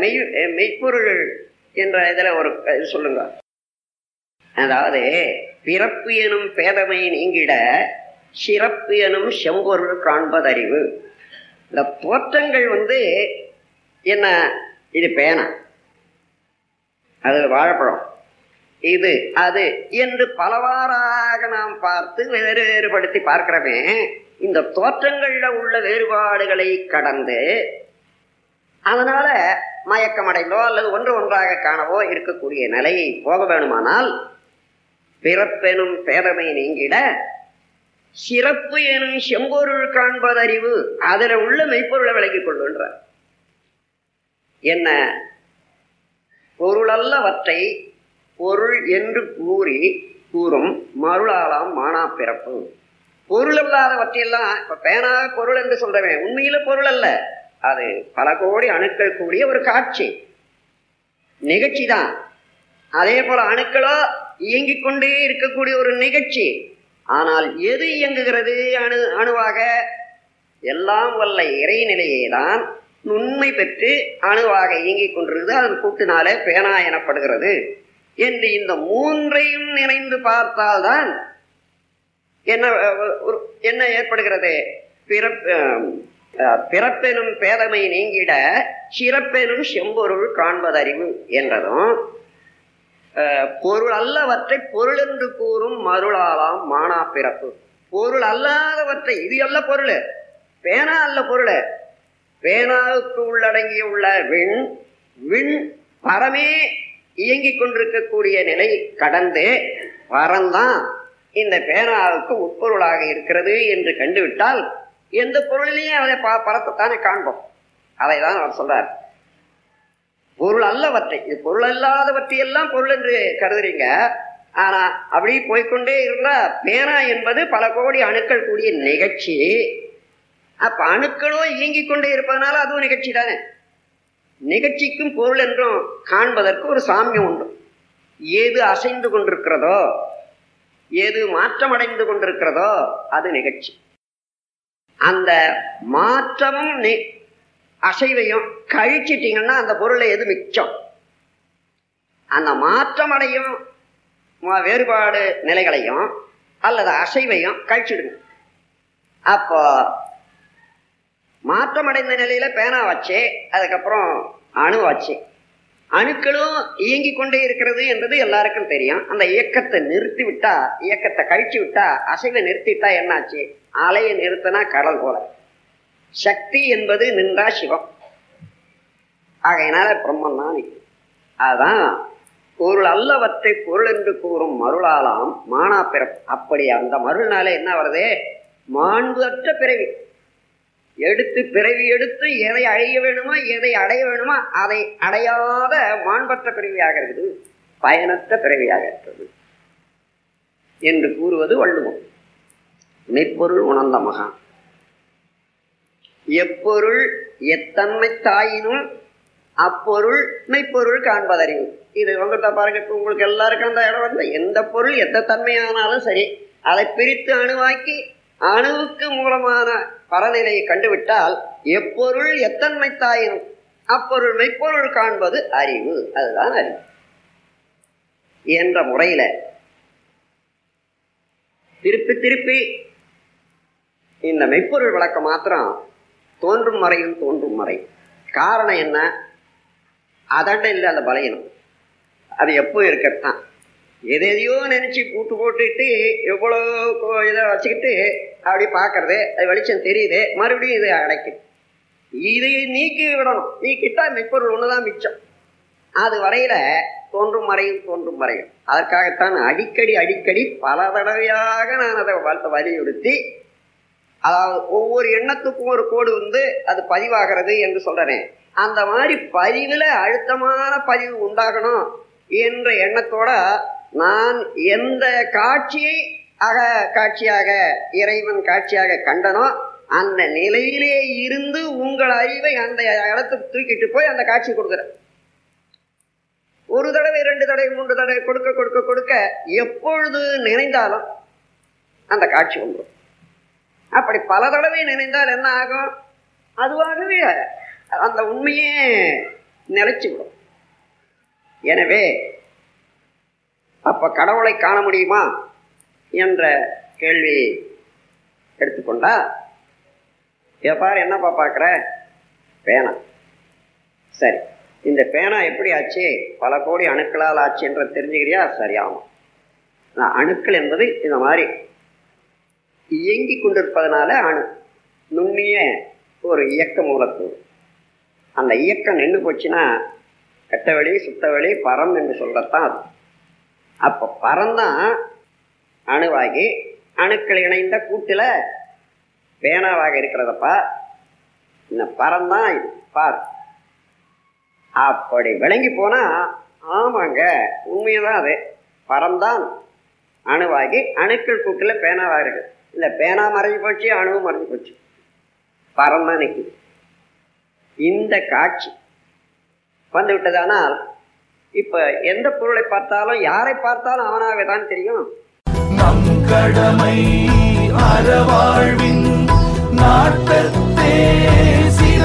மெய் மெய்ப்பொருள் என்ற இதுல ஒரு இது சொல்லுங்க. அதாவது பிறப்பு எனும் பேதமை நீங்கிட சிறப்பு எனும் செம்பொருள் காண்பதறிவு. இந்த தோற்றங்கள் வந்து என்ன? இது பேனா. அது வாழைப்பழம். இது அது என்று பலவாறாக நாம் பார்த்து வேறு வேறுபடுத்தி பார்க்கிறோமே இந்த தோற்றங்களில் உள்ள வேறுபாடுகளை கடந்து அதனால மயக்கமடைந்தோ அல்லது ஒன்று ஒன்றாக காணவோ இருக்கக்கூடிய நிலையை போக வேணுமானால் பிறப்பெனும் பேதமை நீங்கிட சிறப்பு எனும் செம்பொருள் காண்பதறிவு அதில் உள்ள மெய்ப்பொருளை விளக்கிக் கொள்கின்றார் என்ன? பொருளல்லவற்றை பொருள் என்று கூறி கூறும் மருளாலாம் மானா பிறப்பு. பொருள் இல்லாதவற்றையெல்லாம் இப்ப பேனா பொருள் என்று சொல்றவன் உண்மையில பொருள் அல்ல. அது பல கோடி அணுக்கள் கூடிய ஒரு காட்சி. நிகழ்ச்சி தான் அதே போல அணுக்களோ இயங்கிக் கொண்டே இருக்கக்கூடிய ஒரு நிகழ்ச்சி. ஆனால் எது இயங்குகிறது அணு அணுவாக? எல்லாம் வல்ல இறைநிலையே தான் நுண்மை பெற்று அணுவாக இயங்கிக் கொண்டிருக்கிறது. அதன் கூட்டினாலே பேனா எனப்படுகிறது. என்று இந்த மூன்றையும் நினைந்து பார்த்தால்தான் என்ன ஒரு- என்ன ஏற்படுகிறது? பிறப்பு பிறப்பெனும் பேதமை நீங்கிட சிறப்பெனும் செம்பொருள் காண்பதறிவு என்றதும் பொருள் அல்லவற்றை பொருள் என்று கூறும் மருளாலாம் மானா பிறப்பு. பொருள் அல்லாதவற்றை இது அல்ல பொருள் பேனா அல்ல பொருள். பேனாவுக்கு உள்ளடங்கிய உள்ள விண் விண் பரமே இயங்கிக் கொண்டிருக்கக்கூடிய நிலை கடந்து பரம்தான் இந்த பேனாவுக்கு உட்பொருளாக இருக்கிறது என்று கண்டுவிட்டால் எந்த பொருளிலையும் அதை ப- பரத்தைத்தானே காண்போம். அதை தான் அவர் சொல்றார். பொருள் அல்லவற்றை இது பொருள் அல்லாதவற்றை எல்லாம் பொருள் என்று கருதுறீங்க. ஆனா அப்படி போய்க்கொண்டே இருந்தா பேனா என்பது பல கோடி அணுக்கள் கூடிய நிகழ்ச்சி. அப்ப அணுக்களும் இயங்கிக் கொண்டே இருப்பதனால அதுவும் நிகழ்ச்சி தானே? நிகழ்ச்சிக்கும் பொருள் என்றும் காண்பதற்கு ஒரு சாமியம் உண்டு. ஏது அசைந்து கொண்டிருக்கிறதோ ஏது மாற்றமடைந்து கொண்டிருக்கிறதோ அது நிகழ்ச்சி. அந்த மாற்றமும் நி- அசைவையும் கழிச்சிட்டீங்கன்னா அந்த பொருளை எது மிச்சம்? அந்த மாற்றமடையும் அடையும் வேறுபாடு நிலைகளையும் அல்லது அசைவையும் கழிச்சிடுங்க. அப்போ மாற்றமடைந்த நிலையில பேனா வச்சு அதுக்கப்புறம் அணு வச்சு. அணுக்களும் இயங்கிக் கொண்டே இருக்கிறது என்பது எல்லாருக்கும் தெரியும். அந்த இயக்கத்தை நிறுத்தி விட்டா இயக்கத்தை கழிச்சு விட்டா அசைவை நிறுத்திட்டா என்னாச்சு? அலையை நிறுத்தினா கடல் போல. சக்தி என்பது நின்றா சிவம். ஆகையினால பிரம்மன் தான் அதான் பொருள் அல்லவற்றை பொருள் என்று கூறும் மருளாலாம் மானா பிறப்பு. அப்படி அந்த மருள்னால என்ன வருது? மாண்பு அற்ற பிறவி. எடுத்து பிறவி எடுத்து எதை அழிய வேணுமோ எதை அடைய வேணுமோ அதை அடையாத மாண்பற்ற பிறவியாக இருக்குது. பயனற்ற பிறவியாக இருக்கிறது. என்று கூறுவது வள்ளுவம். மெய்ப்பொருள் உணர்ந்த மகான். எப்பொருள் எத்தன்மை தாயினும் அப்பொருள் மெய்ப்பொருள் காண்பதறிவு. இது உங்கள்கிட்ட பாருங்க இப்போ உங்களுக்கு எல்லாருக்கும் அந்த இடம் வந்து எந்த பொருள் எந்த தன்மையானாலும் சரி அதை பிரித்து அணுவாக்கி அணுவுக்கு மூலமான பரநிலையை கண்டுவிட்டால் எப்பொருள் எத்தன்மை தாயினும் அப்பொருள் மெய்ப்பொருள் காண்பது அறிவு. அதுதான் அறிவு. என்ற முறையில திருப்பி திருப்பி இந்த மெய்ப்பொருள் விளக்கம் மாத்திரம் தோன்றும் மறையும் தோன்றும் மறை. காரணம் என்ன? அதண்ட இல்லை அந்த பலையனம் அது எப்போ இருக்கத்தான். எதையோ நினைச்சு கூட்டு போட்டுட்டு எவ்வளோ கோ- இதை வச்சுக்கிட்டு அப்படி பார்க்கறது அது வெளிச்சம் தெரியுது மறுபடியும் இது அடைக்குது இதை நீக்கி விடணும். நீக்கிட்டா மெய்ப்பொருள் தான் மிச்சம். அது வரையில தோன்றும் மறையும் தோன்றும் மறையும் அதற்காகத்தான் அடிக்கடி அடிக்கடி பல தடவையாக நான் அதை வளர்த்த வலியுறுத்தி அதாவது ஒவ்வொரு எண்ணத்துக்கும் ஒரு கோடு வந்து அது பதிவாகிறது என்று சொல்றேன். அந்த மாதிரி பதிவில் அழுத்தமான பதிவு உண்டாகணும் என்ற எண்ணத்தோட நான் எந்த காட்சியை அக காட்சியாக இறைவன் காட்சியாக கண்டனோ அந்த நிலையிலே இருந்து உங்கள் அறிவை அந்த இடத்துக்கு தூக்கிட்டு போய் அந்த காட்சி கொடுக்குறேன். ஒரு தடவை ரெண்டு தடவை மூன்று தடவை கொடுக்க கொடுக்க கொடுக்க எப்பொழுது நினைந்தாலும் அந்த காட்சி வந்துடும். அப்படி பல தடவை நினைந்தால் என்ன ஆகும்? அதுவாகவே அந்த உண்மையே நிலைச்சு விடும். எனவே அப்போ கடவுளை காண முடியுமா என்ற கேள்வி எடுத்துக்கொண்டா எப்பாரு என்னப்பா பார்க்குற? பேனா. சரி இந்த பேனா எப்படி ஆச்சு? பல கோடி அணுக்களால் ஆச்சு என்ற தெரிஞ்சுக்கிறியா? சரியாகும். அணுக்கள் என்பது இந்த மாதிரி இயங்கி கொண்டிருப்பதனால அணு நுண்ணிய ஒரு இயக்க மூலக்கூறு. அந்த இயக்கம் நின்று போச்சுன்னா கெட்ட வழி சுத்த வழி பரம் என்று சொல்றதான் அது. அப்போ பறந்தான் அணுவாகி அணுக்கள் இணைந்த கூட்டில் பேனாவாக இருக்கிறதப்பா. இந்த பறந்தான் இது பார். அப்படி விளங்கி போனா ஆமாங்க உண்மையதான் அது. பறந்தான் அணுவாகி அணுக்கள் கூட்டில் பேனாவாக இருக்கு. இந்த பேனா மறைஞ்சு போச்சு அணுவும் மறைஞ்சு போச்சு. பறந்தான் தான் நிற்குது இந்த காட்சி வந்து விட்டதானால் இப்ப எந்த பொருளை பார்த்தாலும் யாரை பார்த்தாலும் அவனாகவே தான் தெரியும். நம் கடமை அறவாழ்வின் நாட்டத்தே சில